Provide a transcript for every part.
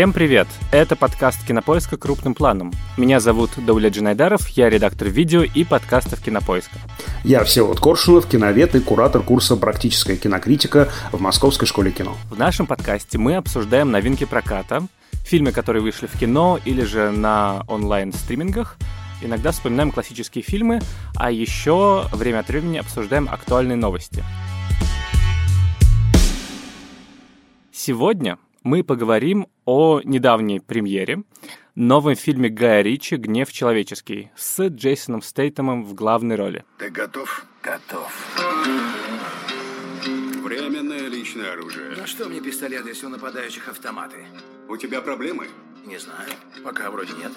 Всем привет! Это подкаст «Кинопоиска. Крупным планом». Меня зовут Дауля Джинайдаров, я редактор видео и подкастов «Кинопоиска». Я Всеволод Коршунов, киновед и куратор курса «Практическая кинокритика» в Московской школе кино. В нашем подкасте мы обсуждаем новинки проката, фильмы, которые вышли в кино или же на онлайн-стримингах, иногда вспоминаем классические фильмы, а еще время от времени обсуждаем актуальные новости. Сегодня мы поговорим о недавней премьере, новом фильме Гая Ричи «Гнев человеческий» с Джейсоном Стейтемом в главной роли. Ты готов? Готов. Временное личное оружие. На что мне пистолет, если у нападающих автоматы? У тебя проблемы? Не знаю. Пока вроде нет.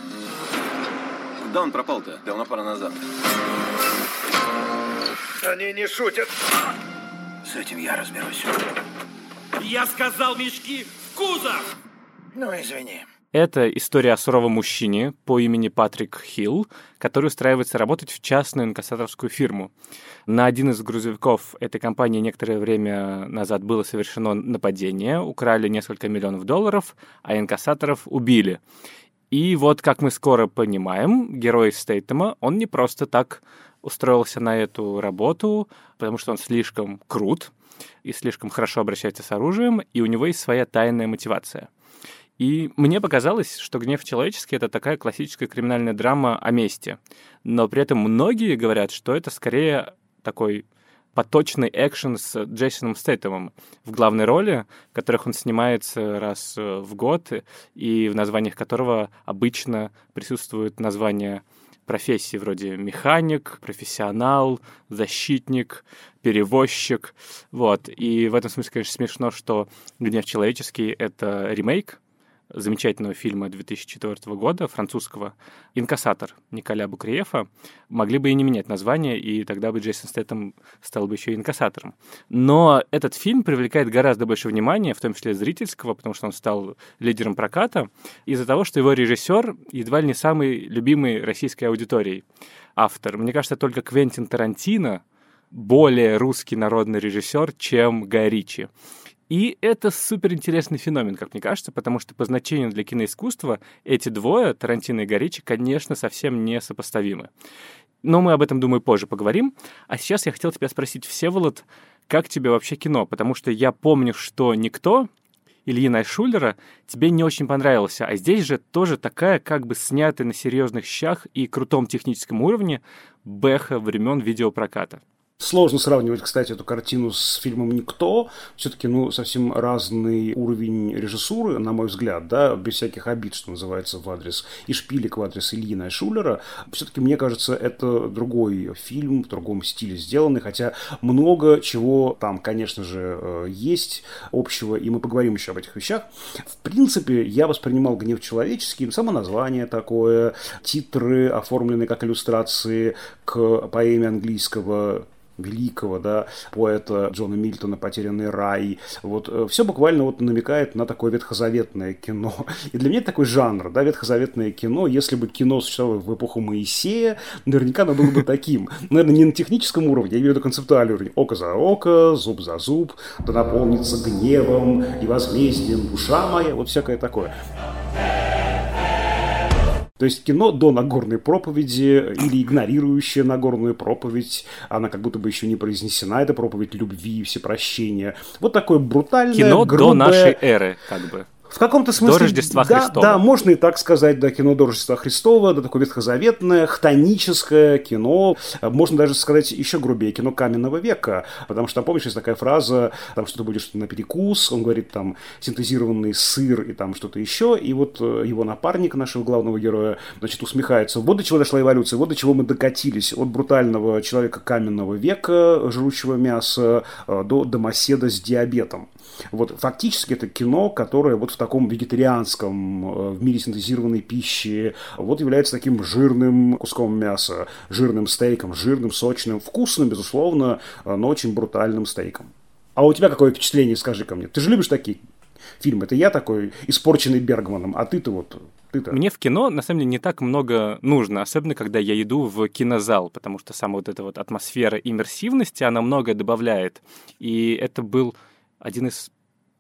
Куда он пропал-то? Давно пора назад. Они не шутят. С этим я разберусь. Я сказал мешки кузов! Ну, извини. Это история о суровом мужчине по имени Патрик Хилл, который устраивается работать в частную инкассаторскую фирму. На один из грузовиков этой компании некоторое время назад было совершено нападение, украли несколько миллионов долларов, а инкассаторов убили. И вот, как мы скоро понимаем, герой Стейтема, он не просто так устроился на эту работу, потому что он слишком крут и слишком хорошо обращается с оружием, и у него есть своя тайная мотивация. И мне показалось, что «Гнев человеческий» — это такая классическая криминальная драма о мести. Но при этом многие говорят, что это скорее такой поточный экшен с Джейсоном Стейтемом в главной роли, в которых он снимается раз в год, и в названиях которого обычно присутствуют названия профессий вроде механик, профессионал, защитник, перевозчик. Вот. И в этом смысле, конечно, смешно, что «Гнев человеческий» — это ремейк замечательного фильма 2004 года, французского, «Инкассатор» Николя Букреефа, могли бы и не менять название, и тогда бы Джейсон Стэттем стал бы еще и инкассатором. Но этот фильм привлекает гораздо больше внимания, в том числе зрительского, потому что он стал лидером проката, из-за того, что его режиссер едва ли не самый любимый российской аудиторией автор. Мне кажется, только Квентин Тарантино более русский народный режиссер, чем Гай Ричи. И это суперинтересный феномен, как мне кажется, потому что по значению для киноискусства эти двое, Тарантино и Горичи, конечно, совсем не сопоставимы. Но мы об этом, думаю, позже поговорим. А сейчас я хотел тебя спросить, Всеволод, как тебе вообще кино? Потому что я помню, что «Никто» Ильина Айшулера тебе не очень понравился. А здесь же тоже такая, как бы снятая на серьезных щах и крутом техническом уровне бэха времен видеопроката. Сложно сравнивать, кстати, эту картину с фильмом «Никто». Все-таки, ну, совсем разный уровень режиссуры, на мой взгляд, да, без всяких обид, что называется, в адрес и шпилек в адрес Ильина и. Все-таки, мне кажется, это другой фильм, в другом стиле сделанный, хотя много чего там, конечно же, э, есть общего, и мы поговорим еще об этих вещах. В принципе, я воспринимал «Гнев человеческий», само название такое, титры, оформленные как иллюстрации к поэме английского великого, да, поэта Джона Мильтона «Потерянный рай». Вот э, все буквально вот намекает на такое ветхозаветное кино. И для меня это такой жанр, да, ветхозаветное кино. Если бы кино существовало в эпоху Моисея, наверняка оно было бы таким. Наверное, не на техническом уровне, я имею в виду концептуальный уровень. Око за око, зуб за зуб, да наполнится гневом и возмездием душа моя, вот всякое такое. То есть кино до Нагорной проповеди или игнорирующее Нагорную проповедь, она как будто бы еще не произнесена, это проповедь любви и всепрощения. Вот такое брутальное, Кино грубое... до нашей эры, как бы. В каком-то смысле... До Рождества да, Христова. Да, можно и так сказать, да, кино до Рождества Христова, да, такое ветхозаветное, хтоническое кино, можно даже сказать еще грубее, кино каменного века, потому что, там, помнишь, есть такая фраза, там что-то будет что-то на перекус, он говорит там синтезированный сыр и там что-то еще, и вот э, его напарник нашего главного героя, значит, усмехается, вот до чего дошла эволюция, вот до чего мы докатились, от брутального человека каменного века, жрущего мясо, э, до домоседа с диабетом. Вот фактически это кино, которое вот в таком вегетарианском, э, в мире синтезированной пищи, вот является таким жирным куском мяса, жирным стейком, жирным, сочным, вкусным, безусловно, э, но очень брутальным стейком. А у тебя какое впечатление, скажи ко мне? Ты же любишь такие фильмы? Это я такой, испорченный Бергманом, а ты-то вот ты-то? Мне в кино, на самом деле, не так много нужно, особенно когда я иду в кинозал, потому что сама вот эта вот атмосфера иммерсивности, она многое добавляет. И это был один из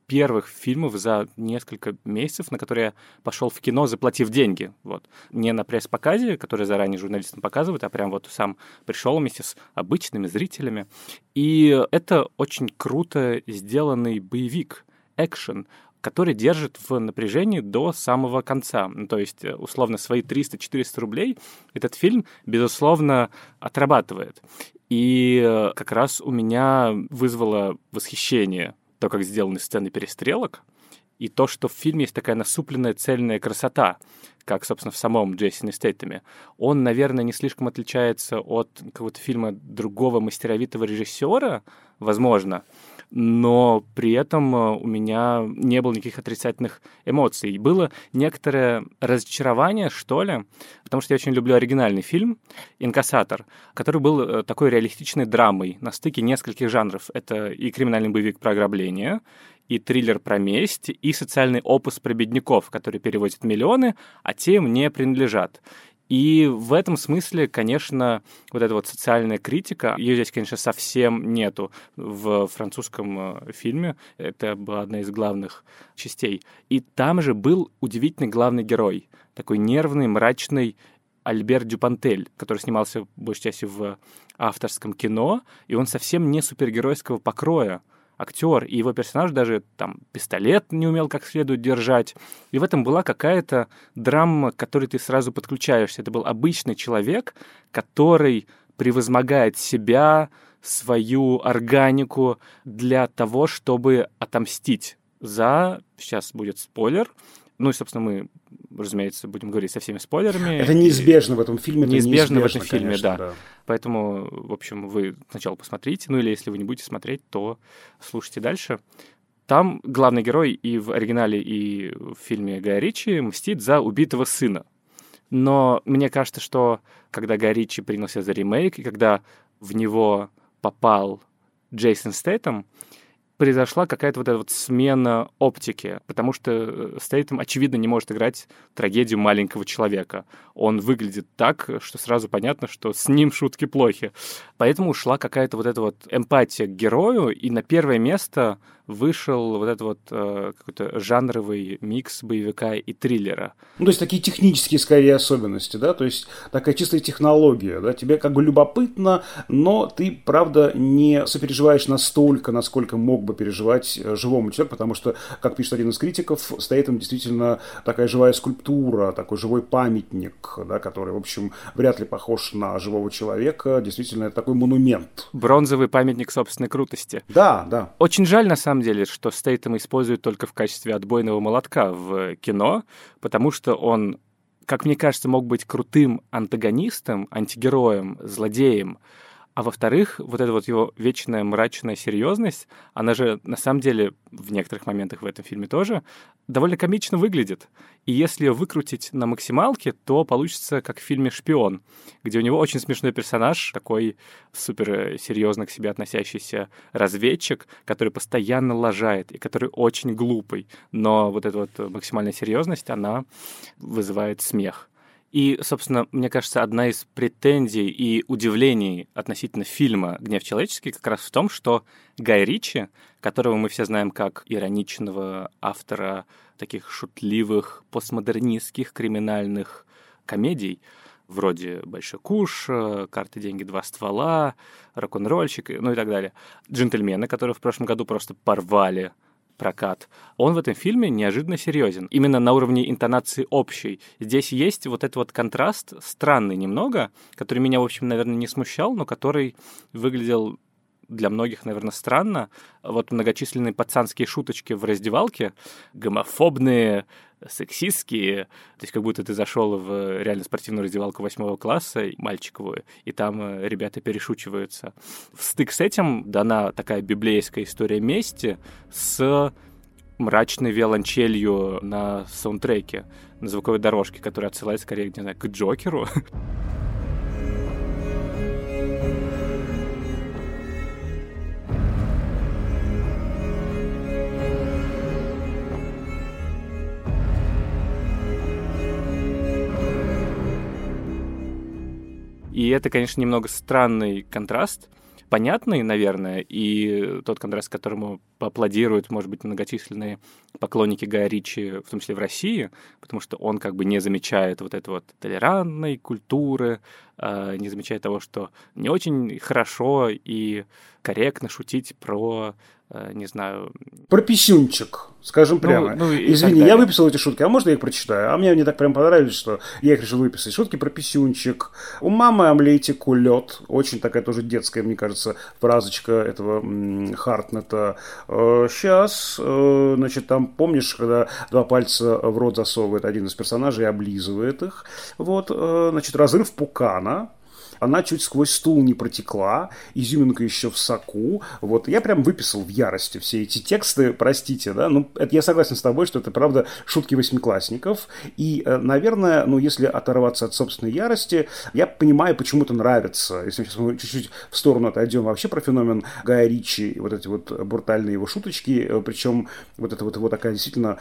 первых фильмов за несколько месяцев, на которые я пошел в кино, заплатив деньги. Вот. Не на пресс-показе, который заранее журналистам показывают, а прям вот сам пришел вместе с обычными зрителями. И это очень круто сделанный боевик, экшен, который держит в напряжении до самого конца. Ну, то есть, э, условно, свои 300-400 рублей этот фильм, безусловно, отрабатывает. И э, как раз у меня вызвало восхищение то, как сделаны сцены перестрелок, и то, что в фильме есть такая насупленная цельная красота, как, собственно, в самом Джейсоне Стейтеме. Он, наверное, не слишком отличается от какого-то фильма другого мастеровитого режиссера, возможно, но при этом э, у меня не было никаких отрицательных эмоций. Было некоторое разочарование, что ли, потому что я очень люблю оригинальный фильм «Инкассатор», который был э, такой реалистичной драмой на стыке нескольких жанров. Это и криминальный боевик про ограбление, и триллер про месть, и социальный опус про бедняков, который перевозит миллионы, а те им не принадлежат. И в этом смысле, конечно, вот эта вот социальная критика, ее здесь, конечно, совсем нету в французском э, фильме. Это была одна из главных частей. И там же был удивительный главный герой. Такой нервный, мрачный Альбер Дюпантель, который снимался, большей частью, в авторском кино, и он совсем не супергеройского покроя актер, и его персонаж даже там пистолет не умел как следует держать. И в этом была какая-то драма, к которой ты сразу подключаешься. Это был обычный человек, который превозмогает себя, свою органику для того, чтобы отомстить за, сейчас будет спойлер, ну и, собственно, мы, разумеется, будем говорить со всеми спойлерами. Это неизбежно в этом фильме. Неизбежно, неизбежно в этом фильме, конечно, да. да. Поэтому, в общем, вы сначала посмотрите, ну или если вы не будете смотреть, то слушайте дальше. Там главный герой и в оригинале, и в фильме Гая Ричи мстит за убитого сына. Но мне кажется, что когда Гай Ричи принялся за ремейк, и когда в него попал Джейсон Стэйтем, произошла какая-то вот эта вот смена оптики, потому что э, Стейтем, очевидно, не может играть трагедию маленького человека. Он выглядит так, что сразу понятно, что с ним шутки плохи. Поэтому ушла какая-то вот эта вот эмпатия к герою, и на первое место вышел вот этот вот э, какой-то жанровый микс боевика и триллера. Ну, то есть такие технические, скорее, особенности, да, то есть такая чистая технология, да, тебе как бы любопытно, но ты, правда, не сопереживаешь настолько, насколько мог бы переживать э, живому человеку, потому что, как пишет один из критиков, стоит там действительно такая живая скульптура, такой живой памятник, да, который, в общем, вряд ли похож на живого человека, действительно, это такой монумент. Бронзовый памятник собственной крутости. Да, да. Очень жаль, на самом самом деле, что Стейтем используют только в качестве отбойного молотка в кино, потому что он, как мне кажется, мог быть крутым антагонистом, антигероем, злодеем, а во-вторых, вот эта вот его вечная мрачная серьезность, она же на самом деле в некоторых моментах в этом фильме тоже довольно комично выглядит. И если выкрутить на максималке, то получится как в фильме «Шпион», где у него очень смешной персонаж, такой супер серьезно к себе относящийся разведчик, который постоянно лажает и который очень глупый. Но вот эта вот максимальная серьезность, она вызывает смех. И, собственно, мне кажется, одна из претензий и удивлений относительно фильма «Гнев человеческий» как раз в том, что Гай Ричи, которого мы все знаем как ироничного автора таких шутливых, постмодернистских криминальных комедий, вроде «Большой куш», «Карты, деньги, два ствола», «Рок-н-ролльщик», ну и так далее. «Джентльмены», которые в прошлом году просто порвали прокат, он в этом фильме неожиданно серьезен. Именно на уровне интонации общей. Здесь есть вот этот вот контраст, странный немного, который меня, в общем, наверное, не смущал, но который выглядел для многих, наверное, странно. Вот многочисленные пацанские шуточки в раздевалке, гомофобные, сексистские. То есть как будто ты зашел в реально спортивную раздевалку восьмого класса, мальчиковую, и там э, ребята перешучиваются. В стык с этим дана такая библейская история мести с мрачной виолончелью на саундтреке, на звуковой дорожке, которая отсылает скорее, не знаю, к Джокеру. И это, конечно, немного странный контраст, понятный, наверное, и тот контраст, которому поаплодируют, может быть, многочисленные поклонники Гая Ричи, в том числе в России, потому что он как бы не замечает вот этой вот толерантной культуры, э, не замечает того, что не очень хорошо и корректно шутить про не знаю... Про писюнчик, скажем ну, прямо. Ну, ну, Извини, я выписал эти шутки, а можно я их прочитаю? А мне они так прям понравились, что я их решил выписать. Шутки про писюнчик. У мамы омлетик улет. Очень такая тоже детская, мне кажется, фразочка этого Хартнета. Сейчас, э, э, значит, там, помнишь, когда два пальца в рот засовывает один из персонажей и облизывает их. Вот, значит, разрыв пукана она чуть сквозь стул не протекла, изюминка еще в соку. Вот я прям выписал в ярости все эти тексты, простите, да, ну, это я согласен с тобой, что это, правда, шутки восьмиклассников, и, э, наверное, ну, если оторваться от собственной ярости, я понимаю, почему это нравится. Если сейчас мы чуть-чуть в сторону отойдем вообще про феномен Гая Ричи, вот эти вот брутальные его шуточки, э, причем вот это вот его такая действительно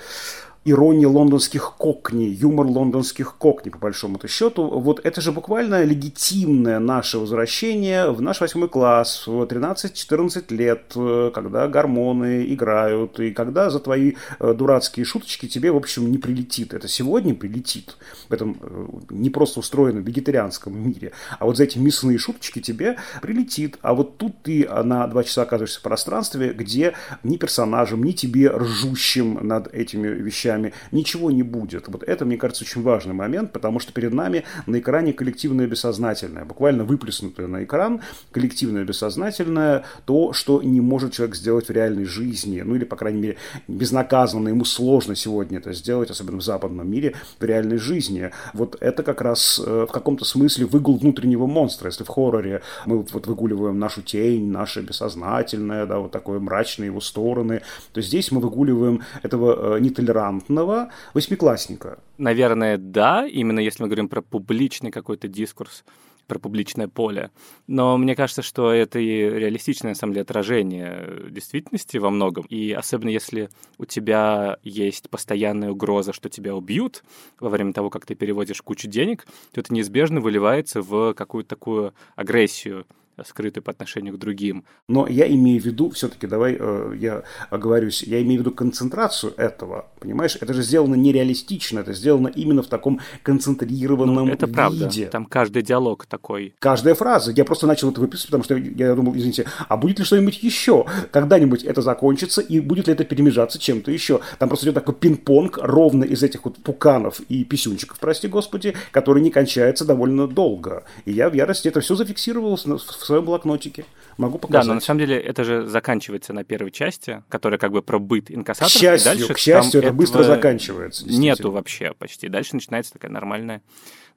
ирония лондонских кокни, юмор лондонских кокни, по большому-то счету. Вот это же буквально легитимное наше возвращение в наш восьмой класс в 13-14 лет, э, когда гормоны играют, и когда за твои э, дурацкие шуточки тебе, в общем, не прилетит. Это сегодня прилетит в этом э, не просто устроенном вегетарианском мире, а вот за эти мясные шуточки тебе прилетит. А вот тут ты на два часа оказываешься в пространстве, где ни персонажем, ни тебе ржущим над этими вещами вещами, ничего не будет. Вот это, мне кажется, очень важный момент, потому что перед нами на экране коллективное бессознательное, буквально выплеснутое на экран коллективное бессознательное, то, что не может человек сделать в реальной жизни, ну или, по крайней мере, безнаказанно, ему сложно сегодня это сделать, особенно в западном мире, в реальной жизни. Вот это как раз э, в каком-то смысле выгул внутреннего монстра. Если в хорроре мы вот выгуливаем нашу тень, наше бессознательное, да, вот такое мрачные его стороны, то здесь мы выгуливаем этого э, нетолерантного грамотного восьмиклассника. Наверное, да, именно если мы говорим про публичный какой-то дискурс, про публичное поле. Но мне кажется, что это и реалистичное, на самом деле, отражение действительности во многом. И особенно если у тебя есть постоянная угроза, что тебя убьют во время того, как ты переводишь кучу денег, то это неизбежно выливается в какую-то такую агрессию скрытый по отношению к другим. Но я имею в виду, все-таки давай э, я оговорюсь, я имею в виду концентрацию этого, понимаешь? Это же сделано нереалистично, это сделано именно в таком концентрированном ну, это виде. правда, там каждый диалог такой. Каждая фраза. Я просто начал это выписывать, потому что я думал, извините, а будет ли что-нибудь еще? Когда-нибудь это закончится, и будет ли это перемежаться чем-то еще? Там просто идет такой пинг-понг ровно из этих вот пуканов и писюнчиков, прости господи, который не кончается довольно долго. И я в ярости это все зафиксировал в своем блокнотике. Могу показать. Да, но на самом деле это же заканчивается на первой части, которая как бы про быт инкассаторов. К счастью, дальше к счастью это быстро заканчивается. Нету вообще почти. Дальше начинается такая нормальная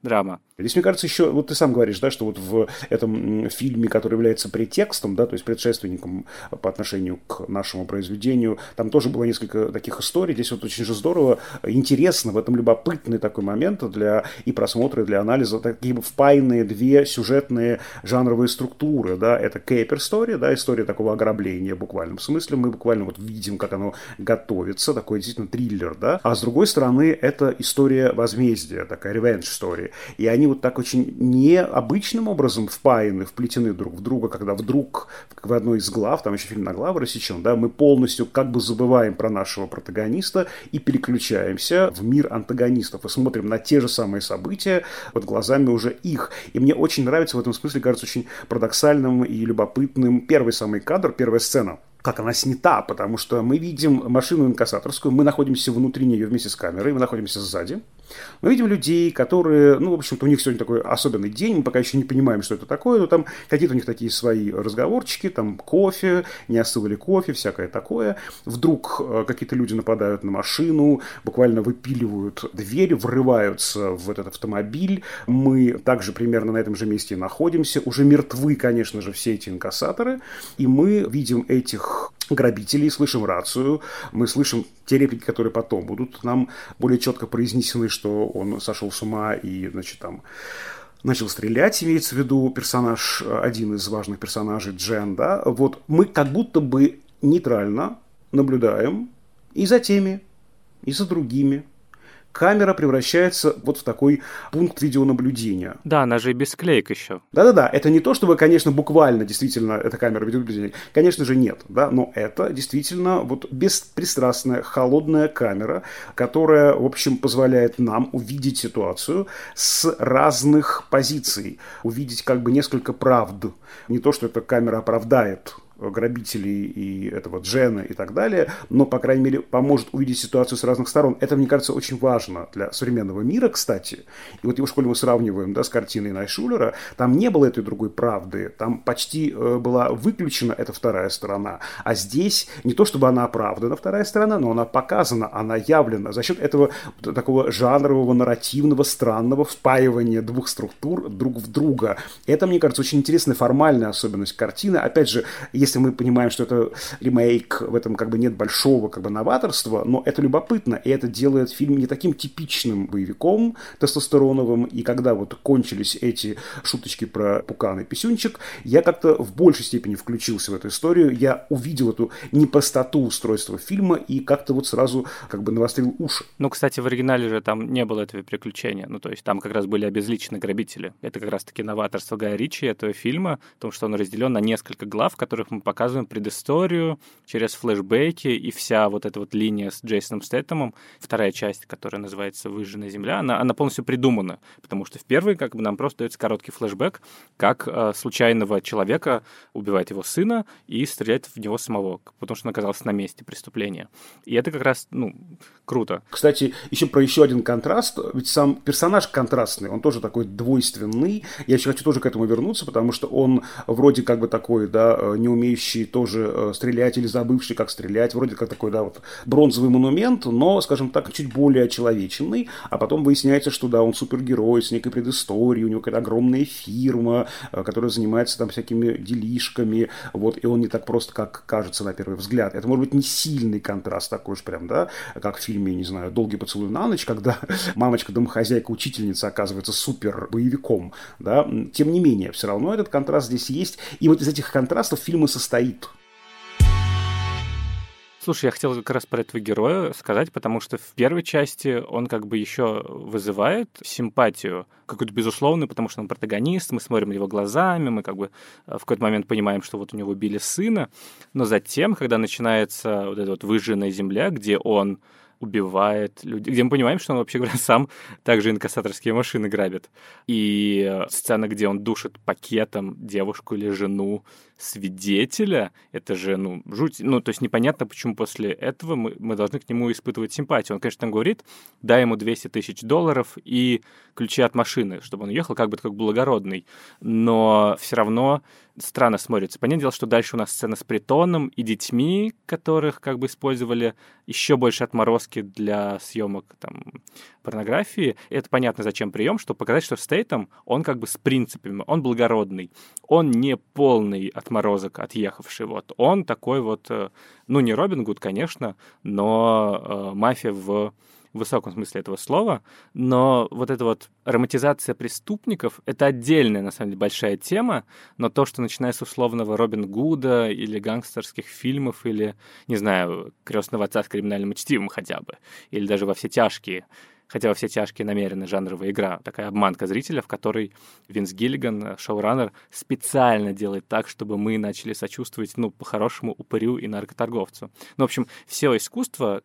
драма. Здесь, мне кажется, еще, вот ты сам говоришь, да, что вот в этом фильме, который является претекстом, да, то есть предшественником по отношению к нашему произведению, там тоже было несколько таких историй. Здесь вот очень же здорово, интересно, в этом любопытный такой момент для и просмотра, и для анализа, такие впаянные две сюжетные жанровые структуры, да, это Кейпер Story, да, история такого ограбления в буквальном смысле, мы буквально вот видим, как оно готовится, такой действительно триллер, да, а с другой стороны, это история возмездия, такая revenge story, и они вот так очень необычным образом впаяны, вплетены друг в друга, когда вдруг в одной из глав, там еще фильм на главы рассечен, да, мы полностью как бы забываем про нашего протагониста и переключаемся в мир антагонистов и смотрим на те же самые события под глазами уже их. И мне очень нравится в этом смысле, кажется, очень парадоксальным и любопытным первый самый кадр, первая сцена – как она снята, потому что мы видим машину инкассаторскую, мы находимся внутри нее вместе с камерой, мы находимся сзади. Мы видим людей, которые, ну, в общем-то, у них сегодня такой особенный день, мы пока еще не понимаем, что это такое, но там какие-то у них такие свои разговорчики, там кофе, не остыл ли кофе, всякое такое. Вдруг э, какие-то люди нападают на машину, буквально выпиливают дверь, врываются в этот автомобиль. Мы также примерно на этом же месте находимся. Уже мертвы, конечно же, все эти инкассаторы. И мы видим этих грабителей, слышим рацию, мы слышим те реплики, которые потом будут нам более четко произнесены, что он сошел с ума и, значит, там начал стрелять, имеется в виду персонаж, один из важных персонажей, Джен, да, вот мы как будто бы нейтрально наблюдаем и за теми, и за другими, камера превращается вот в такой пункт видеонаблюдения. Да, она же и без склеек еще. Да-да-да, это не то, чтобы, конечно, буквально действительно эта камера видеонаблюдения. Конечно же, нет, да, но это действительно вот беспристрастная, холодная камера, которая, в общем, позволяет нам увидеть ситуацию с разных позиций, увидеть как бы несколько правд. Не то, что эта камера оправдает грабителей и этого Джена и так далее, но, по крайней мере, поможет увидеть ситуацию с разных сторон. Это, мне кажется, очень важно для современного мира, кстати. И вот его школе мы сравниваем да, с картиной Найшулера, там не было этой другой правды, там почти э, была выключена эта вторая сторона. А здесь не то, чтобы она оправдана, вторая сторона, но она показана, она явлена за счет этого такого жанрового, нарративного, странного впаивания двух структур друг в друга. Это, мне кажется, очень интересная формальная особенность картины. Опять же, мы понимаем, что это ремейк, в этом как бы нет большого как бы новаторства, но это любопытно, и это делает фильм не таким типичным боевиком тестостероновым, и когда вот кончились эти шуточки про пукан и писюнчик, я как-то в большей степени включился в эту историю, я увидел эту непростоту устройства фильма и как-то вот сразу как бы навострил уши. Ну, кстати, в оригинале же там не было этого приключения, ну, то есть там как раз были обезличены грабители. Это как раз-таки новаторство Гая Ричи этого фильма, потому что он разделен на несколько глав, в которых мы показываем предысторию через флешбеки, и вся вот эта вот линия с Джейсоном Стэттемом, вторая часть, которая называется «Выжженная земля», она, она полностью придумана, потому что в первой как бы нам просто дается короткий флешбэк, как э, случайного человека убивает его сына и стреляет в него самого, потому что он оказался на месте преступления. И это как раз, ну, круто. Кстати, еще про еще один контраст, ведь сам персонаж контрастный, он тоже такой двойственный. Я еще хочу тоже к этому вернуться, потому что он вроде как бы такой, да, э, не умеющий тоже э, стрелять или забывший, как стрелять, вроде как такой, да, вот бронзовый монумент, но, скажем так, чуть более очеловеченный, а потом выясняется, что, да, он супергерой с некой предысторией, у него какая-то огромная фирма, э, которая занимается там всякими делишками, вот, и он не так просто, как кажется на первый взгляд. Это может быть не сильный контраст такой уж прям, да, как в фильме, не знаю, «Долгий поцелуй на ночь», когда мамочка-домохозяйка, учительница оказывается супер боевиком, да, тем не менее, все равно этот контраст здесь есть, и вот из этих контрастов фильм и состоит. Слушай, я хотел как раз про этого героя сказать, потому что в первой части он как бы еще вызывает симпатию какую-то безусловную, потому что он протагонист, мы смотрим его глазами, мы как бы в какой-то момент понимаем, что вот у него убили сына, но затем, когда начинается вот эта вот выжженная земля, где он убивает людей, где мы понимаем, что он, вообще говоря, сам также инкассаторские машины грабит. И сцена, где он душит пакетом девушку или жену свидетеля, это же, ну, жуть. Ну, то есть непонятно, почему после этого мы, мы должны к нему испытывать симпатию. Он, конечно, там говорит, дай ему 200 тысяч долларов и ключи от машины, чтобы он уехал, как бы как благородный. Но все равно странно смотрится. Понятное дело, что дальше у нас сцена с притоном и детьми, которых как бы использовали еще больше отморозки для съемок там, порнографии. И это понятно, зачем прием, чтобы показать, что Стейтом, он как бы с принципами, он благородный, он не полный отморозок, отъехавший. Вот. Он такой вот, э, ну не Робин Гуд, конечно, но э, мафия в высоком смысле этого слова, но вот эта вот романтизация преступников — это отдельная, на самом деле, большая тема, но то, что начиная с условного Робин Гуда или гангстерских фильмов, или, не знаю, «Крестного отца» с криминальным чтивом хотя бы, или даже «Во все тяжкие», хотя во все тяжкие намеренно жанровая игра, такая обманка зрителя, в которой Винс Гиллиган, шоураннер, специально делает так, чтобы мы начали сочувствовать, ну, по-хорошему, упырю и наркоторговцу. Ну, в общем, все искусство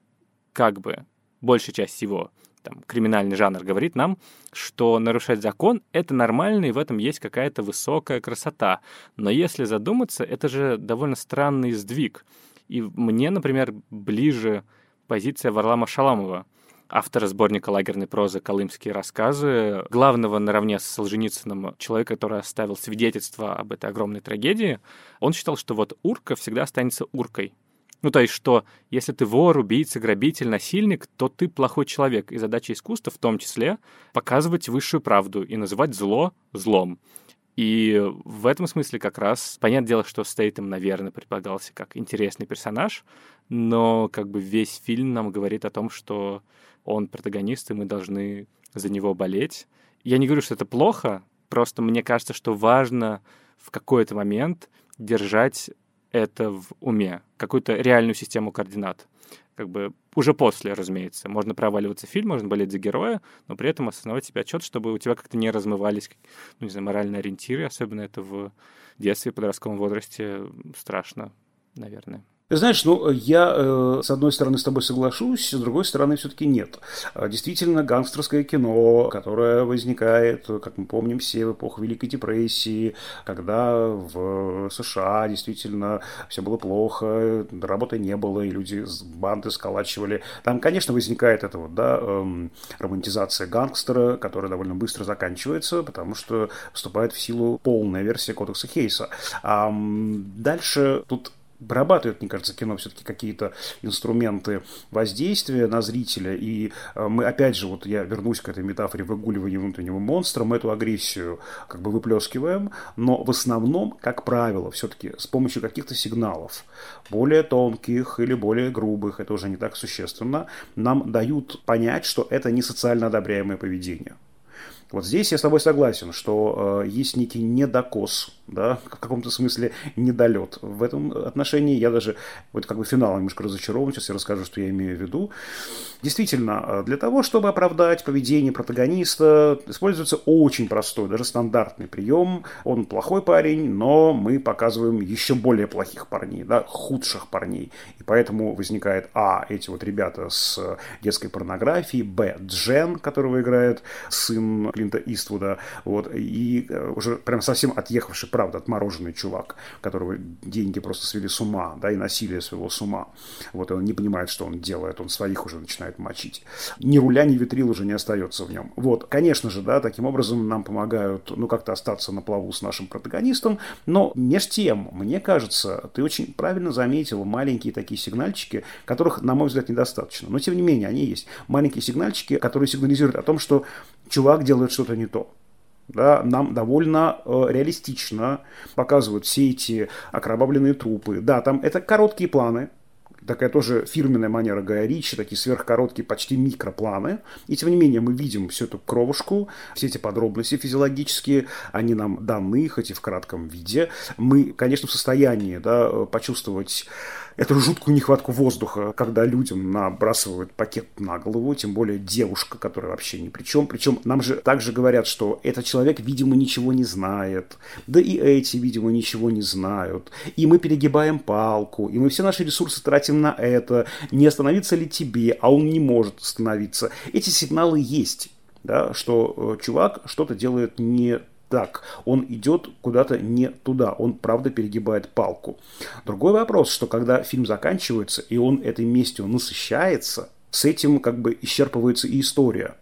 как бы большая часть его там, криминальный жанр говорит нам, что нарушать закон — это нормально, и в этом есть какая-то высокая красота. Но если задуматься, это же довольно странный сдвиг. И мне, например, ближе позиция Варлама Шаламова, автора сборника лагерной прозы «Колымские рассказы», главного наравне с Солженицыным человека, который оставил свидетельство об этой огромной трагедии, он считал, что вот урка всегда останется уркой. Ну, то есть, что если ты вор, убийца, грабитель, насильник, то ты плохой человек. И задача искусства в том числе показывать высшую правду и называть зло злом. И в этом смысле как раз, понятное дело, что Стейтем, наверное, предполагался как интересный персонаж, но как бы весь фильм нам говорит о том, что он протагонист, и мы должны за него болеть. Я не говорю, что это плохо, просто мне кажется, что важно в какой-то момент держать это в уме, какую-то реальную систему координат. Как бы уже после, разумеется. Можно проваливаться в фильм, можно болеть за героя, но при этом осознавать себе отчет, чтобы у тебя как-то не размывались, ну, не знаю, моральные ориентиры, особенно это в детстве, подростковом возрасте страшно, наверное. Знаешь, ну, я э, с одной стороны с тобой соглашусь, с другой стороны все-таки нет. А, действительно, гангстерское кино, которое возникает, как мы помним все, в эпоху Великой депрессии, когда в США действительно все было плохо, работы не было, и люди банды сколачивали. Там, конечно, возникает эта вот, да, эм, романтизация гангстера, которая довольно быстро заканчивается, потому что вступает в силу полная версия кодекса Хейса. А дальше тут вырабатывает, мне кажется, кино все-таки какие-то инструменты воздействия на зрителя. И э, мы, опять же, вот я вернусь к этой метафоре выгуливания внутреннего монстра, мы эту агрессию как бы выплескиваем, но в основном, как правило, все-таки с помощью каких-то сигналов, более тонких или более грубых, это уже не так существенно, нам дают понять, что это не социально одобряемое поведение. Вот здесь я с тобой согласен, что э, есть некий недокос, да, в каком-то смысле недолет. В этом отношении я даже, вот как бы финал немножко разочарован, сейчас я расскажу, что я имею в виду. Действительно, э, для того, чтобы оправдать поведение протагониста, используется очень простой, даже стандартный прием. Он плохой парень, но мы показываем еще более плохих парней, да, худших парней. И поэтому возникает, а, эти вот ребята с детской порнографией, б, Джен, которого играет сын Клинта Иствуда, вот, и э, уже прям совсем отъехавший, правда, отмороженный чувак, которого деньги просто свели с ума, да, и насилие свело с ума. Вот, он не понимает, что он делает, он своих уже начинает мочить. Ни руля, ни витрил уже не остается в нем. Вот, конечно же, да, таким образом нам помогают, ну, как-то остаться на плаву с нашим протагонистом, но меж тем, мне кажется, ты очень правильно заметил маленькие такие сигнальчики, которых, на мой взгляд, недостаточно. Но, тем не менее, они есть. Маленькие сигнальчики, которые сигнализируют о том, что чувак делает что-то не то. Да, нам довольно э, реалистично показывают все эти окровавленные трупы. Да, там это короткие планы, такая тоже фирменная манера Гая Ричи, такие сверхкороткие, почти микропланы. И тем не менее мы видим всю эту кровушку, все эти подробности физиологические, они нам даны, хоть и в кратком виде. Мы, конечно, в состоянии да, почувствовать эту жуткую нехватку воздуха, когда людям набрасывают пакет на голову, тем более девушка, которая вообще ни при чем. Причем нам же также говорят, что этот человек, видимо, ничего не знает, да и эти, видимо, ничего не знают. И мы перегибаем палку, и мы все наши ресурсы тратим на это. Не остановиться ли тебе, а он не может остановиться. Эти сигналы есть да, что э, чувак что-то делает не так. Он идет куда-то не туда. Он, правда, перегибает палку. Другой вопрос, что когда фильм заканчивается, и он этой местью насыщается, с этим как бы исчерпывается и история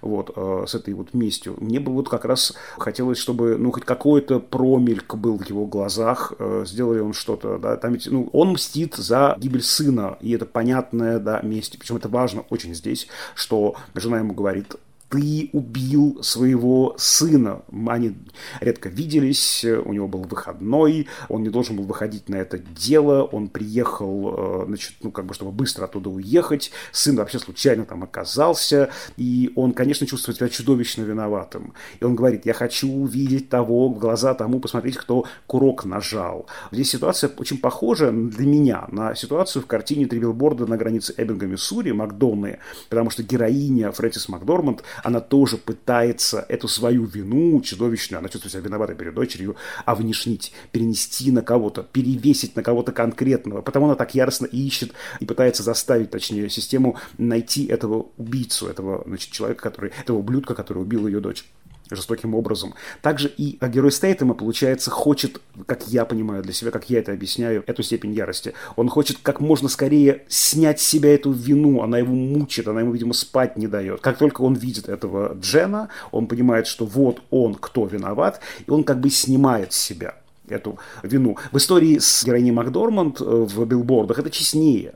вот, э, с этой вот местью. Мне бы вот как раз хотелось, чтобы, ну, хоть какой-то промельк был в его глазах, э, сделали он что-то, да, там ведь, ну, он мстит за гибель сына, и это понятное, да, месть, причем это важно очень здесь, что жена ему говорит, ты убил своего сына. Они редко виделись, у него был выходной, он не должен был выходить на это дело, он приехал, э, значит, ну, как бы, чтобы быстро оттуда уехать, сын вообще случайно там оказался, и он, конечно, чувствует себя чудовищно виноватым. И он говорит, я хочу увидеть того, глаза тому, посмотреть, кто курок нажал. Здесь ситуация очень похожа для меня на ситуацию в картине «Три билборда на границе Эббинга, Миссури» Макдонны, потому что героиня Фрэнсис Макдорманд она тоже пытается эту свою вину чудовищную, она чувствует себя виноватой перед дочерью, внешнить, перенести на кого-то, перевесить на кого-то конкретного. Потому она так яростно ищет и пытается заставить, точнее, систему найти этого убийцу, этого значит, человека, который, этого ублюдка, который убил ее дочь жестоким образом. Также и герой Стейтема, получается, хочет, как я понимаю для себя, как я это объясняю, эту степень ярости. Он хочет как можно скорее снять с себя эту вину, она его мучит, она ему, видимо, спать не дает. Как только он видит этого Джена, он понимает, что вот он кто виноват, и он как бы снимает с себя эту вину. В истории с героиней Макдорманд э, в билбордах это честнее.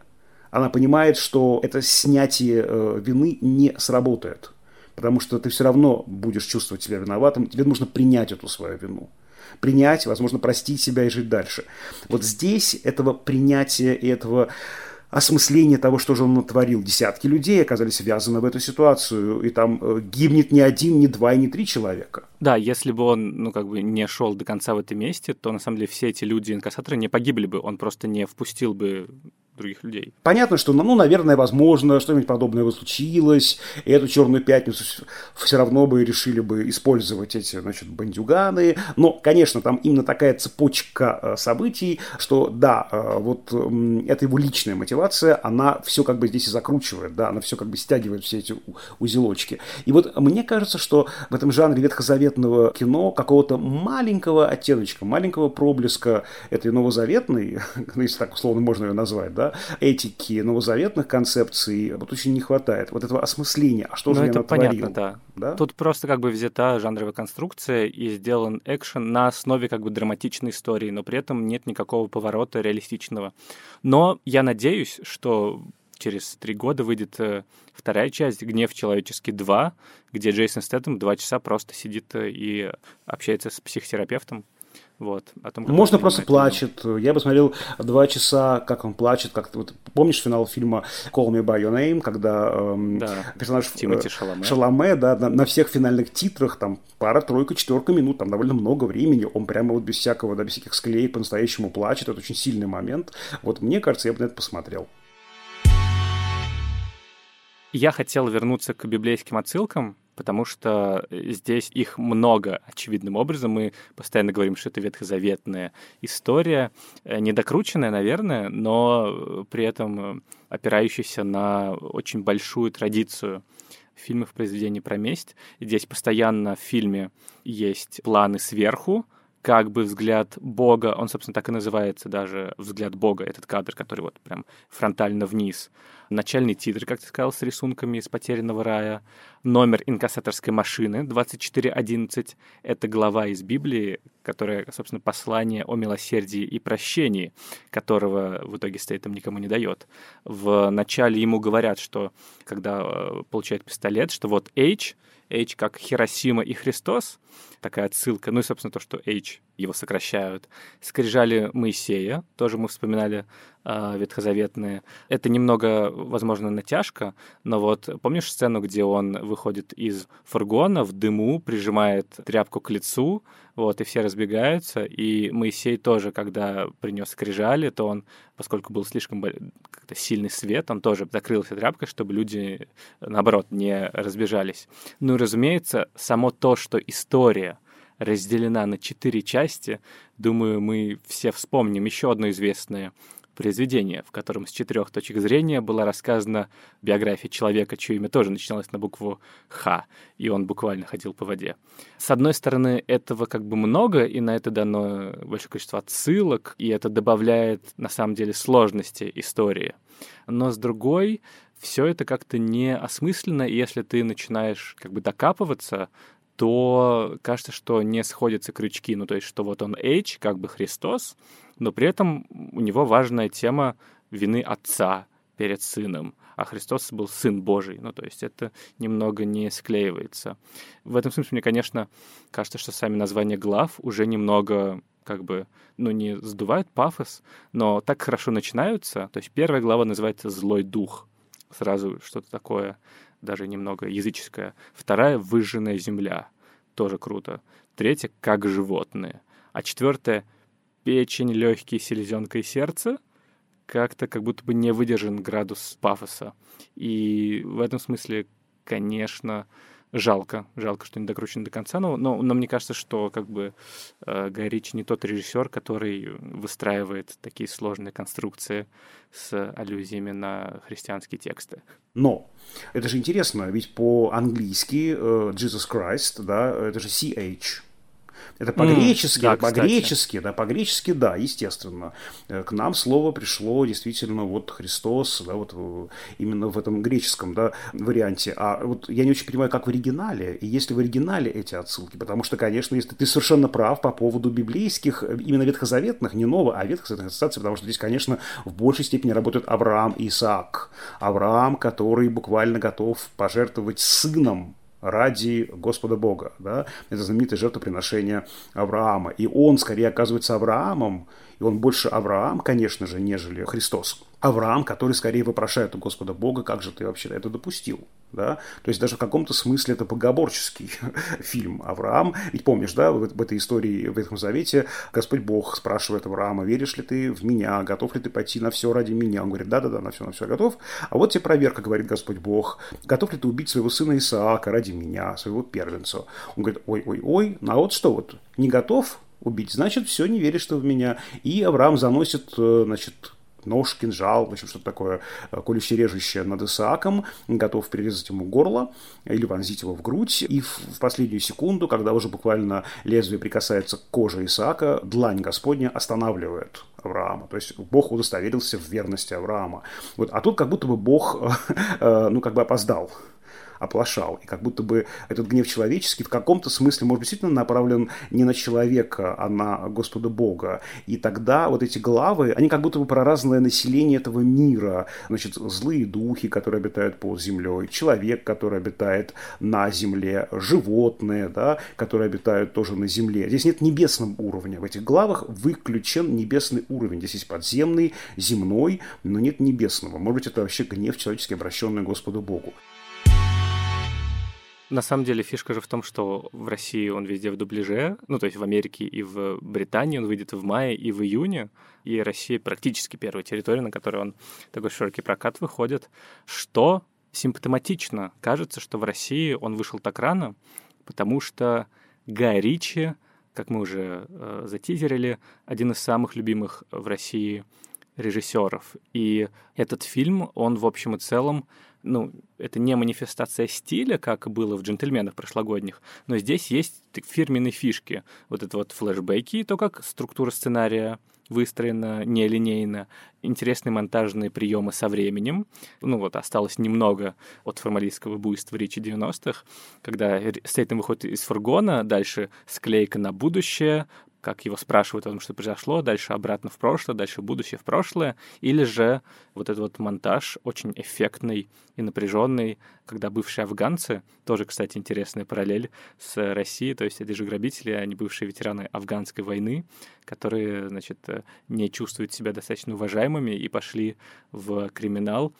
Она понимает, что это снятие э, вины не сработает потому что ты все равно будешь чувствовать себя виноватым, тебе нужно принять эту свою вину. Принять, возможно, простить себя и жить дальше. Вот здесь этого принятия и этого осмысление того, что же он натворил. Десятки людей оказались связаны в эту ситуацию, и там э, гибнет не один, не два и не три человека. Да, если бы он, ну, как бы не шел до конца в этом месте, то на самом деле все эти люди, инкассаторы, не погибли бы, он просто не впустил бы других людей. Понятно, что, ну, наверное, возможно, что-нибудь подобное бы случилось, и эту черную пятницу все равно бы решили бы использовать эти, значит, бандюганы. Но, конечно, там именно такая цепочка э, событий, что, да, э, вот это его личная мотивация, она все как бы здесь и закручивает, да, она все как бы стягивает все эти узелочки. И вот мне кажется, что в этом жанре ветхозаветного кино какого-то маленького оттеночка, маленького проблеска этой новозаветной, если так условно можно ее назвать, да, этики, новозаветных концепций вот очень не хватает. Вот этого осмысления. А что ну, же это я натворил? понятно, да. да. Тут просто как бы взята жанровая конструкция и сделан экшен на основе как бы драматичной истории, но при этом нет никакого поворота реалистичного. Но я надеюсь, что через три года выйдет э, вторая часть «Гнев человеческий 2», где Джейсон Стэттем два часа просто сидит э, и общается с психотерапевтом. Вот, о том, Можно просто плачет. Я бы смотрел два часа, как он плачет. Как вот, помнишь финал фильма Call Me By Your Name, когда эм, Да. персонаж Тимоти э, Шаломе. Шаломе, да, на, на всех финальных титрах там пара, тройка, четверка минут, там довольно много времени. Он прямо вот без всякого, да, без всяких склей по-настоящему плачет. Это очень сильный момент. Вот мне кажется, я бы на это посмотрел. Я хотел вернуться к библейским отсылкам, потому что э, здесь их много очевидным образом. Мы постоянно говорим, что это ветхозаветная история, э, недокрученная, наверное, но э, при этом опирающаяся на очень большую традицию фильмов произведений про месть. Здесь постоянно в фильме есть планы сверху, как бы взгляд Бога, он, собственно, так и называется даже взгляд Бога, этот кадр, который вот прям фронтально вниз. Начальный титр, как ты сказал, с рисунками из «Потерянного рая». Номер инкассаторской машины 2411. Это глава из Библии, которая, собственно, послание о милосердии и прощении, которого в итоге Стейтем никому не дает. В начале ему говорят, что когда э, получает пистолет, что вот H, H как Хиросима и Христос, такая отсылка, ну и, собственно, то, что H его сокращают. Скрижали Моисея, тоже мы вспоминали ветхозаветные. Это немного, возможно, натяжка, но вот помнишь сцену, где он выходит из фургона в дыму, прижимает тряпку к лицу, вот, и все разбегаются, и Моисей тоже, когда принес скрижали, то он, поскольку был слишком сильный свет, он тоже закрылся тряпкой, чтобы люди, наоборот, не разбежались. Ну и, разумеется, само то, что история разделена на четыре части, думаю, мы все вспомним еще одно известное произведение, в котором с четырех точек зрения была рассказана биография человека, чье имя тоже начиналось на букву «Х», и он буквально ходил по воде. С одной стороны, этого как бы много, и на это дано большое количество отсылок, и это добавляет, на самом деле, сложности истории. Но с другой, все это как-то не осмысленно, и если ты начинаешь как бы докапываться, то кажется, что не сходятся крючки. Ну, то есть, что вот он H, как бы Христос, но при этом у него важная тема вины отца перед сыном, а Христос был сын Божий. Ну, то есть это немного не склеивается. В этом смысле мне, конечно, кажется, что сами названия глав уже немного как бы, ну, не сдувают пафос, но так хорошо начинаются. То есть первая глава называется «Злой дух». Сразу что-то такое даже немного языческое. Вторая — «Выжженная земля». Тоже круто. Третья — «Как животные». А четвертая — «Печень, легкие, селезенка и сердце». Как-то как будто бы не выдержан градус пафоса. И в этом смысле, конечно, жалко. Жалко, что не докручен до конца. Но, но, но мне кажется, что как бы э, Гай Ричи не тот режиссер, который выстраивает такие сложные конструкции с аллюзиями на христианские тексты. Но это же интересно, ведь по-английски э, Jesus Christ, да, это же CH. Это по-гречески, да, по-гречески, да, по-гречески, да, естественно. Э, К нам слово пришло действительно вот Христос, да, вот э, именно в этом греческом, да, варианте. А вот я не очень понимаю, как в оригинале, и есть ли в оригинале эти отсылки, потому что, конечно, если ты совершенно прав по поводу библейских, э, именно ветхозаветных, не нового, а ветхозаветных ассоциаций, потому что здесь, конечно, в большей степени работают Авраам и Исаак. Авраам, который буквально готов пожертвовать сыном ради Господа Бога. Да? Это знаменитое жертвоприношение Авраама. И он скорее оказывается Авраамом, и он больше Авраам, конечно же, нежели Христос. Авраам, который скорее вопрошает у Господа Бога, как же ты вообще это допустил? Да? То есть даже в каком-то смысле это богоборческий фильм Авраам. Ведь помнишь, да, в, в этой истории, в этом завете Господь Бог спрашивает Авраама, веришь ли ты в меня, готов ли ты пойти на все ради меня? Он говорит, да-да-да, на все, на все готов. А вот тебе проверка, говорит Господь Бог, готов ли ты убить своего сына Исаака ради меня, своего первенца? Он говорит, ой-ой-ой, ну а вот что вот, не готов убить, значит, все, не веришь ты в меня. И Авраам заносит, э, значит, нож, кинжал, в общем, что-то такое э, колюще-режущее над Исааком, готов перерезать ему горло или вонзить его в грудь. И в, последнюю секунду, когда уже буквально лезвие прикасается к коже Исаака, длань Господня останавливает Авраама. То есть Бог удостоверился в верности Авраама. Вот. А тут как будто бы Бог, э, ну, как бы опоздал оплошал. И как будто бы этот гнев человеческий в каком-то смысле, может, действительно направлен не на человека, а на Господа Бога. И тогда вот эти главы, они как будто бы про разное население этого мира. Значит, злые духи, которые обитают под землей, человек, который обитает на земле, животные, да, которые обитают тоже на земле. Здесь нет небесного уровня. В этих главах выключен небесный уровень. Здесь есть подземный, земной, но нет небесного. Может быть, это вообще гнев человеческий, обращенный Господу Богу. На самом деле фишка же в том, что в России он везде в дубляже, ну то есть в Америке и в Британии он выйдет в мае и в июне, и Россия практически первая территория, на которой он такой широкий прокат выходит, что симптоматично. Кажется, что в России он вышел так рано, потому что Гай как мы уже э, затизерили, один из самых любимых в России режиссеров. И этот фильм, он в общем и целом ну, это не манифестация стиля, как было в «Джентльменах» прошлогодних, но здесь есть фирменные фишки. Вот это вот флешбеки, то, как структура сценария выстроена нелинейно, интересные монтажные приемы со временем. Ну вот, осталось немного от формалистского буйства Ричи 90-х, когда Стейтен выходит из фургона, дальше склейка на будущее, как его спрашивают о том, что произошло, дальше обратно в прошлое, дальше будущее в прошлое, или же вот этот вот монтаж очень эффектный и напряженный, когда бывшие афганцы, тоже, кстати, интересная параллель с Россией, то есть это же грабители, они бывшие ветераны афганской войны, которые, значит, не чувствуют себя достаточно уважаемыми и пошли в криминал.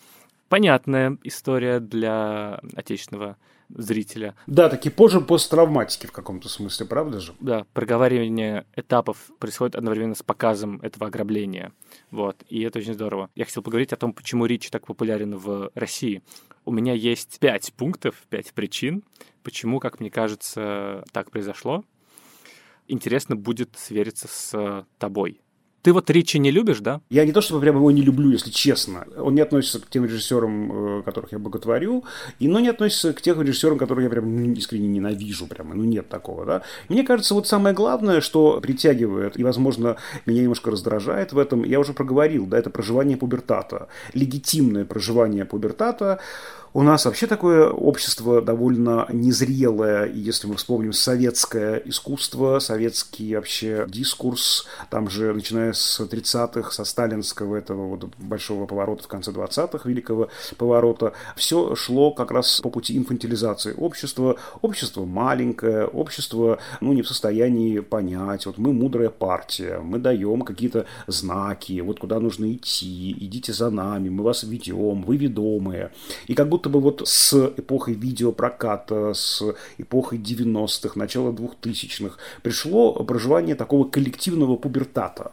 Понятная история для отечественного зрителя. Да, такие позже посттравматики в каком-то смысле, правда же? Да, проговаривание этапов происходит одновременно с показом этого ограбления. Вот, и это очень здорово. Я хотел поговорить о том, почему Рич так популярен в России. У меня есть пять пунктов, пять причин, почему, как мне кажется, так произошло. Интересно будет свериться с тобой. Ты вот Ричи не любишь, да? Я не то чтобы прямо его не люблю, если честно. Он не относится к тем режиссерам, э, которых я боготворю, и но не относится к тем режиссерам, которых я прям ну, искренне ненавижу. Прямо, ну нет такого, да. Мне кажется, вот самое главное, что притягивает и, возможно, меня немножко раздражает в этом, я уже проговорил, да, это проживание пубертата. Легитимное проживание пубертата у нас вообще такое общество довольно незрелое, если мы вспомним советское искусство, советский вообще дискурс, там же, начиная с 30-х, со сталинского этого вот большого поворота в конце 20-х, великого поворота, все шло как раз по пути инфантилизации общества. Общество маленькое, общество, ну, не в состоянии понять, вот мы мудрая партия, мы даем какие-то знаки, вот куда нужно идти, идите за нами, мы вас ведем, вы ведомые. И как будто будто бы вот с эпохой видеопроката, с эпохой 90-х, начала 2000-х пришло проживание такого коллективного пубертата.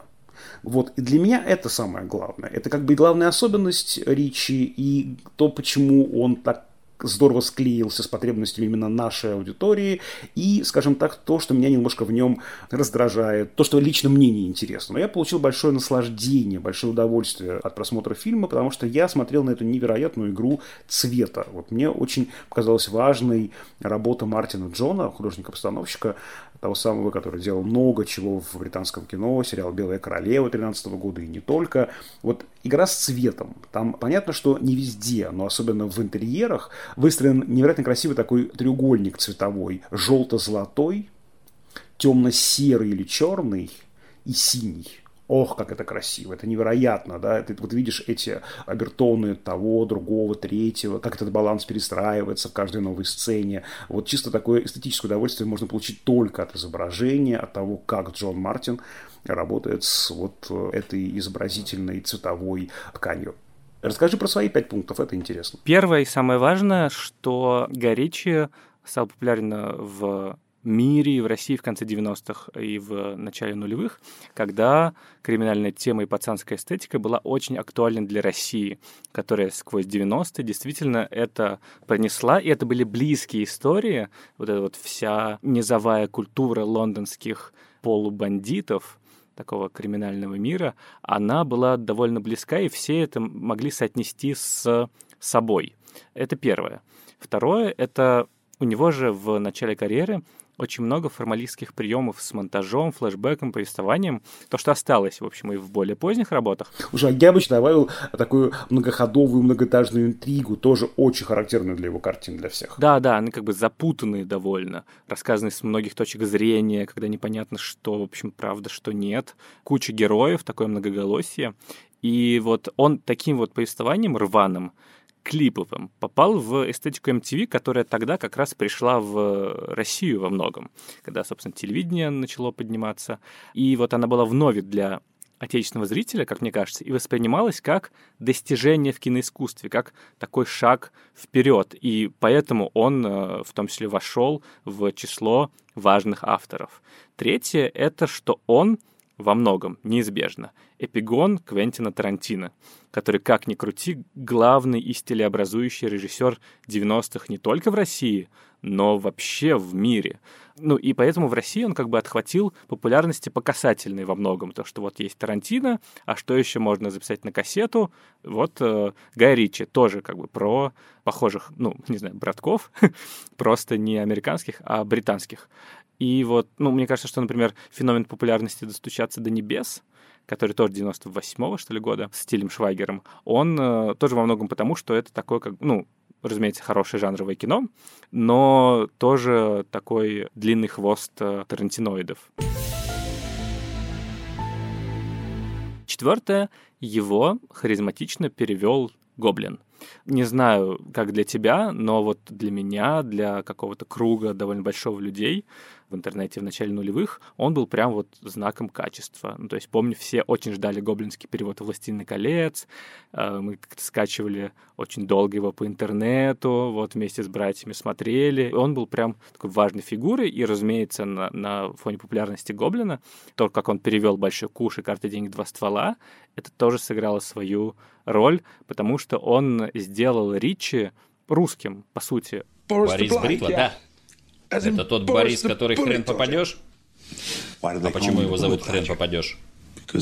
Вот. И для меня это самое главное. Это как бы и главная особенность Ричи, и то, почему он так здорово склеился с потребностями именно нашей аудитории, и, скажем так, то, что меня немножко в нем раздражает, то, что лично мне не интересно. Но я получил большое наслаждение, большое удовольствие от просмотра фильма, потому что я смотрел на эту невероятную игру цвета. Вот мне очень показалась важной работа Мартина Джона, художника-постановщика, того самого, который делал много чего в британском кино, сериал «Белая королева» 13 года и не только. Вот игра с цветом. Там понятно, что не везде, но особенно в интерьерах выстроен невероятно красивый такой треугольник цветовой. Желто-золотой, темно-серый или черный и синий. Ох, как это красиво, это невероятно, да, ты вот видишь эти обертоны того, другого, третьего, как этот баланс перестраивается в каждой новой сцене. Вот чисто такое эстетическое удовольствие можно получить только от изображения, от того, как Джон Мартин работает с вот э, этой изобразительной цветовой тканью. Расскажи про свои пять пунктов, это интересно. Первое и самое важное, что Горичи стал популярен в мире и в России в конце 90-х и в начале нулевых, когда криминальная тема и пацанская эстетика была очень актуальна для России, которая сквозь 90-е действительно это пронесла, и это были близкие истории, вот эта вот вся низовая культура лондонских полубандитов, такого криминального мира, она была довольно близка, и все это могли соотнести с собой. Это первое. Второе — это у него же в начале карьеры очень много формалистских приемов с монтажом, флешбеком, повествованием. То, что осталось, в общем, и в более поздних работах. Уже Агябыч добавил такую многоходовую, многоэтажную интригу, тоже очень характерную для его картин, для всех. Да, да, они как бы запутанные довольно, рассказаны с многих точек зрения, когда непонятно, что, в общем, правда, что нет. Куча героев, такое многоголосие. И вот он таким вот повествованием рваным клиповым, попал в эстетику MTV, которая тогда как раз пришла в Россию во многом, когда, собственно, телевидение начало подниматься. И вот она была вновь для отечественного зрителя, как мне кажется, и воспринималась как достижение в киноискусстве, как такой шаг вперед. И поэтому он э, в том числе вошел в число важных авторов. Третье — это что он во многом, неизбежно, эпигон Квентина Тарантино, который, как ни крути, главный и стилеобразующий режиссер 90-х не только в России, но вообще в мире. Ну и поэтому в России он как бы отхватил популярности по касательной во многом. То, что вот есть Тарантино, а что еще можно записать на кассету? Вот э, Гай Ричи тоже как бы про похожих, ну, не знаю, братков, просто не американских, а британских. И вот, ну, мне кажется, что, например, феномен популярности «Достучаться до небес», который тоже 98-го, что ли, года, с Стилем Швайгером, он э, тоже во многом потому, что это такое, как, ну, разумеется, хорошее жанровое кино, но тоже такой длинный хвост э, тарантиноидов. Четвертое, его харизматично перевел Гоблин. Не знаю, как для тебя, но вот для меня, для какого-то круга довольно большого людей, в интернете в начале нулевых, он был прям вот знаком качества. Ну, то есть, помню, все очень ждали гоблинский перевод «Властелина колец», э, мы как-то скачивали очень долго его по интернету, вот вместе с братьями смотрели. Он был прям такой важной фигурой, и, разумеется, на, на фоне популярности Гоблина, то, как он перевел «Большой куш» и «Карты денег два ствола», это тоже сыграло свою роль, потому что он сделал Ричи русским, по сути. Борис Бритва, да. Это тот Борис, который хрен попадешь? А почему его зовут хрен попадешь?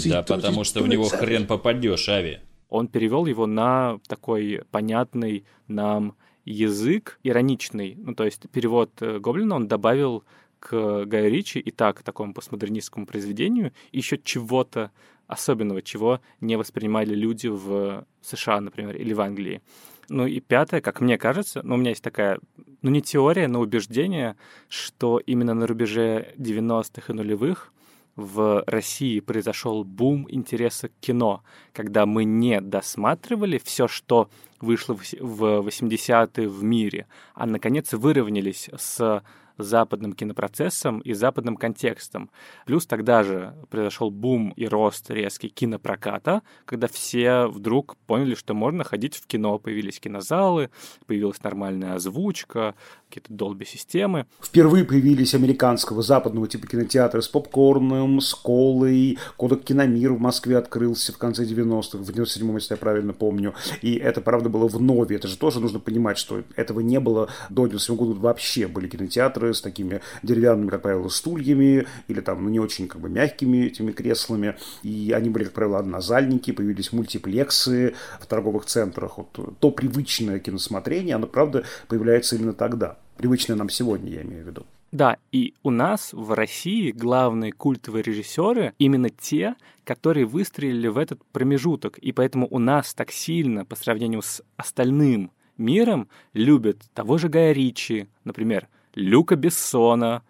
Да, потому что в него хрен попадешь, Ави. Он перевел его на такой понятный нам язык, ироничный. Ну, то есть перевод э, Гоблина он добавил к Гаю Ричи и так, такому постмодернистскому произведению, еще чего-то особенного, чего не воспринимали люди в США, например, или в Англии. Ну и пятое, как мне кажется, ну у меня есть такая, ну не теория, но убеждение, что именно на рубеже 90-х и нулевых в России произошел бум интереса к кино, когда мы не досматривали все, что вышло в 80-е в мире, а наконец выровнялись с западным кинопроцессом и западным контекстом. Плюс тогда же произошел бум и рост резкий кинопроката, когда все вдруг поняли, что можно ходить в кино. Появились кинозалы, появилась нормальная озвучка, какие-то долби-системы. Впервые появились американского западного типа кинотеатры с попкорном, с колой. Кодек Киномир в Москве открылся в конце 90-х, в 97-м, если я правильно помню. И это, правда, было вновь. Это же тоже нужно понимать, что этого не было до 97 года вообще. Были кинотеатры с такими деревянными, как правило, стульями или там ну, не очень как бы мягкими этими креслами. И они были, как правило, однозальники, появились мультиплексы в торговых центрах. Вот то привычное киносмотрение, оно, правда, появляется именно тогда привычное нам сегодня, я имею в виду. Да, и у нас в России главные культовые режиссеры именно те, которые выстрелили в этот промежуток. И поэтому у нас так сильно, по сравнению с остальным миром, любят того же Гая Ричи, например, Люка Бессона,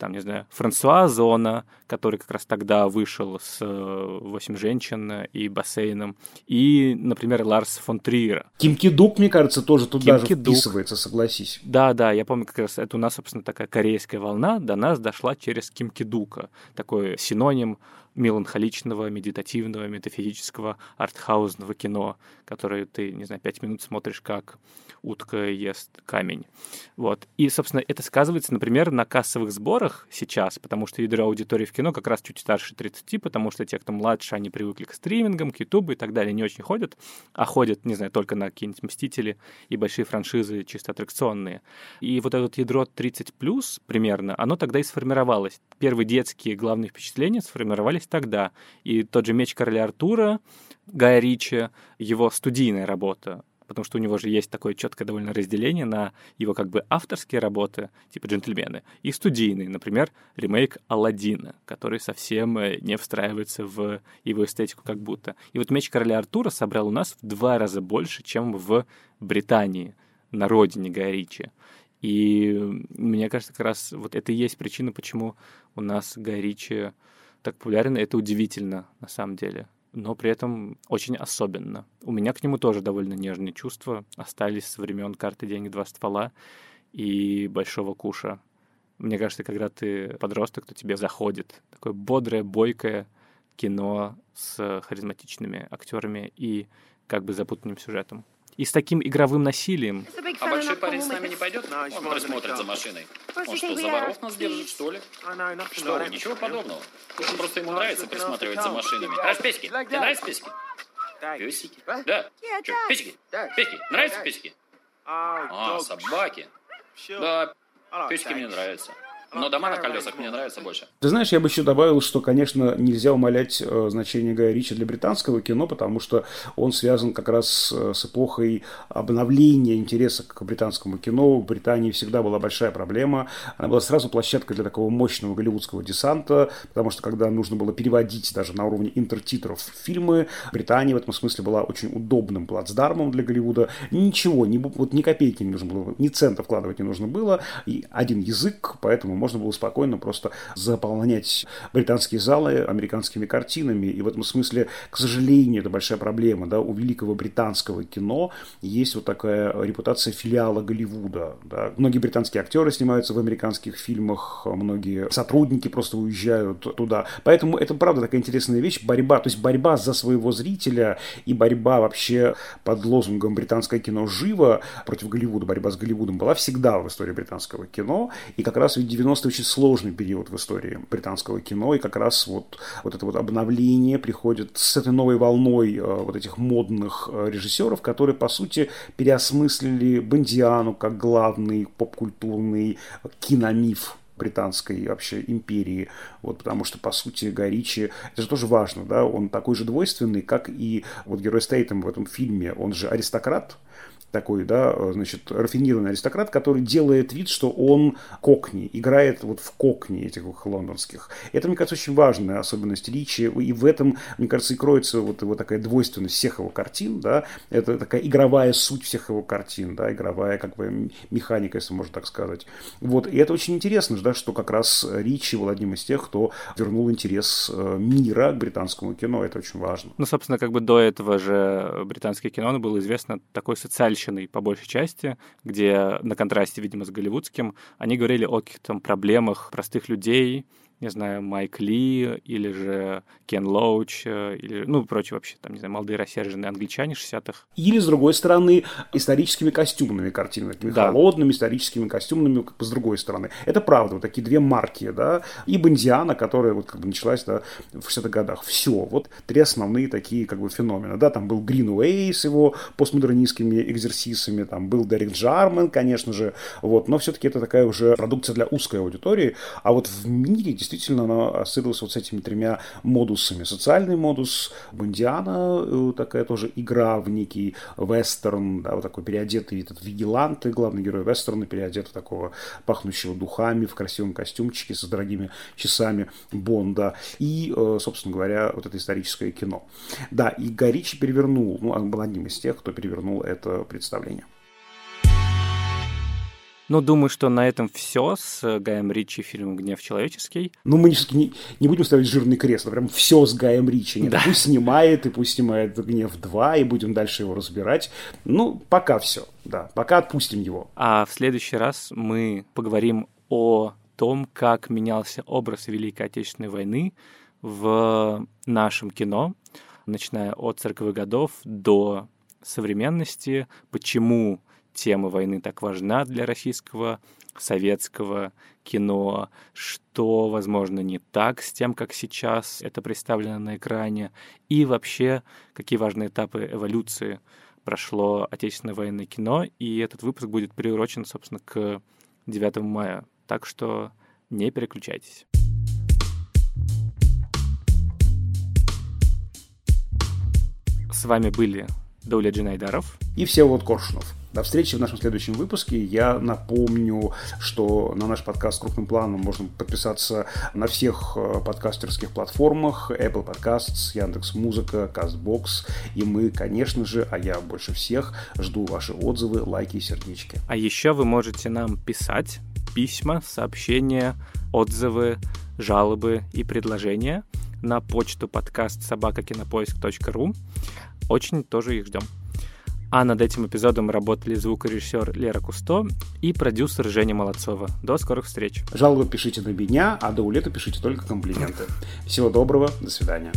там, не знаю, Франсуа Зона, который как раз тогда вышел с «Восемь женщин» и «Бассейном», и, например, Ларс фон Триера. Ким Дук, мне кажется, тоже туда Ким же вписывается, согласись. Да, да, я помню, как раз это у нас, собственно, такая корейская волна до нас дошла через Ким Дука, такой синоним меланхоличного, медитативного, метафизического, артхаузного кино, которое ты, не знаю, пять минут смотришь, как утка ест камень. Вот. И, собственно, это сказывается, например, на кассовых сборах сейчас, потому что ядро аудитории в кино как раз чуть старше 30, потому что те, кто младше, они привыкли к стримингам, к ютубу и так далее, не очень ходят, а ходят, не знаю, только на какие-нибудь «Мстители» и большие франшизы чисто аттракционные. И вот это вот ядро 30 плюс примерно, оно тогда и сформировалось. Первые детские главные впечатления сформировались тогда. И тот же «Меч короля Артура», Гая Ричи, его студийная работа, потому что у него же есть такое четкое довольно разделение на его как бы авторские работы, типа «Джентльмены», и студийные, например, ремейк «Аладдина», который совсем э, не встраивается в его эстетику как будто. И вот «Меч короля Артура» собрал у нас в два раза больше, чем в Британии, на родине Гая Ричи. И мне кажется, как раз вот это и есть причина, почему у нас Гай Ричи так популярен. Это удивительно, на самом деле но при этом очень особенно. У меня к нему тоже довольно нежные чувства остались с времен карты «Деньги. Два ствола» и «Большого куша». Мне кажется, когда ты подросток, то тебе заходит такое бодрое, бойкое кино с харизматичными актерами и как бы запутанным сюжетом и с таким игровым насилием. А большой парень с нами не пойдет? Он присмотрит за машиной. Он что, за воров нас держит, что ли? Что вы, ничего подобного. Просто ему нравится присматривать за машинами. Аж песики. Тебе нравятся песики? Песики? Да. Что, песики? Песики. Нравятся песики? А, собаки. Да, песики мне нравятся. Но дома на колесах мне нравятся больше. Ты знаешь, я бы еще добавил, что, конечно, нельзя умалять э, значение Гая Ричи для британского кино, потому что он связан как раз э, с эпохой обновления интереса к британскому кино. В Британии всегда была большая проблема. Она была сразу площадкой для такого мощного голливудского десанта, потому что когда нужно было переводить даже на уровне интертитров фильмы, Британия в этом смысле была очень удобным плацдармом для Голливуда. Ничего, ни, вот ни копейки не нужно было, ни цента вкладывать не нужно было. И один язык, поэтому можно было спокойно просто заполнять британские залы американскими картинами. И в этом смысле, к сожалению, это большая проблема. Да? У великого британского кино есть вот такая репутация филиала Голливуда. Да? Многие британские актеры снимаются в американских фильмах, многие сотрудники просто уезжают туда. Поэтому это, правда, такая интересная вещь. Борьба, то есть борьба за своего зрителя и борьба вообще под лозунгом «британское кино живо» против Голливуда, борьба с Голливудом была всегда в истории британского кино. И как раз в 90 90-е очень сложный период в истории британского кино, и как раз вот, вот это вот обновление приходит с этой новой волной э, вот этих модных э, режиссеров, которые, по сути, переосмыслили Бондиану как главный поп-культурный киномиф британской вообще империи, вот, потому что, по сути, Горичи, это же тоже важно, да, он такой же двойственный, как и вот герой Стейтем в этом фильме, он же аристократ, такой, да, значит, рафинированный аристократ, который делает вид, что он кокни, играет вот в кокни этих лондонских. Это, мне кажется, очень важная особенность Ричи, и в этом, мне кажется, и кроется вот его такая двойственность всех его картин, да, это такая игровая суть всех его картин, да, игровая как бы механика, если можно так сказать. Вот, и это очень интересно, да, что как раз Ричи был одним из тех, кто вернул интерес э, мира к британскому кино, это очень важно. Ну, собственно, как бы до этого же британское кино было известно такой социальный женщиной по большей части, где на контрасте, видимо, с голливудским, они говорили о каких-то проблемах простых людей, не знаю, Майк Ли или же Кен Лоуч, э, или, ну, прочие вообще, там, не знаю, молодые рассерженные англичане 60-х. Или, с другой стороны, историческими костюмными картинами, такими да. холодными историческими костюмными, как бы с другой стороны. Это правда, вот такие две марки, да, и Бондиана, которая вот как бы началась, да, в 60-х годах. Все, вот три основные такие как бы феномены, да, там был Гринуэй с его постмодернистскими экзерсисами, там был Дерек Джарман, конечно же, вот, но все-таки это такая уже продукция для узкой аудитории, а вот в мире действительно она ассоциировалась вот с этими тремя модусами. Социальный модус, Бондиана, э, такая тоже игра в некий вестерн, да, вот такой переодетый этот вигилант, главный герой вестерна, переодетый такого пахнущего духами в красивом костюмчике с дорогими часами Бонда. И, э, собственно говоря, вот это историческое кино. Да, и Горичи перевернул, ну, он был одним из тех, кто перевернул это представление. Ну, думаю, что на этом все с Гаем Ричи фильмом «Гнев человеческий». Ну, мы не, не будем ставить жирный крест, а прям все с Гаем Ричи. Нет, да. Пусть снимает, и пусть снимает «Гнев 2», и будем дальше его разбирать. Ну, пока все, да, пока отпустим его. А в следующий раз мы поговорим о том, как менялся образ Великой Отечественной войны в нашем кино, начиная от 40-х годов до современности, почему тема войны так важна для российского советского кино, что, возможно, не так с тем, как сейчас это представлено на экране, и вообще, какие важные этапы эволюции прошло отечественное военное кино, и этот выпуск будет приурочен, собственно, к 9 мая. Так что не переключайтесь. С вами были Дауля Джинайдаров и Всеволод Коршунов. До встречи в нашем следующем выпуске. Я напомню, что на наш подкаст крупным планом можно подписаться на всех э, подкастерских платформах. Apple Podcasts, Яндекс Музыка, Castbox. И мы, конечно же, а я больше всех, жду ваши отзывы, лайки и сердечки. А еще вы можете нам писать письма, сообщения, отзывы, жалобы и предложения на почту подкаст собакакинопоиск.ру. Очень тоже их ждем. А над этим эпизодом работали звукорежиссер Лера Кусто и продюсер Женя Молодцова. До скорых встреч. Жалобы пишите на меня, а до улета пишите только комплименты. Всего доброго, до свидания.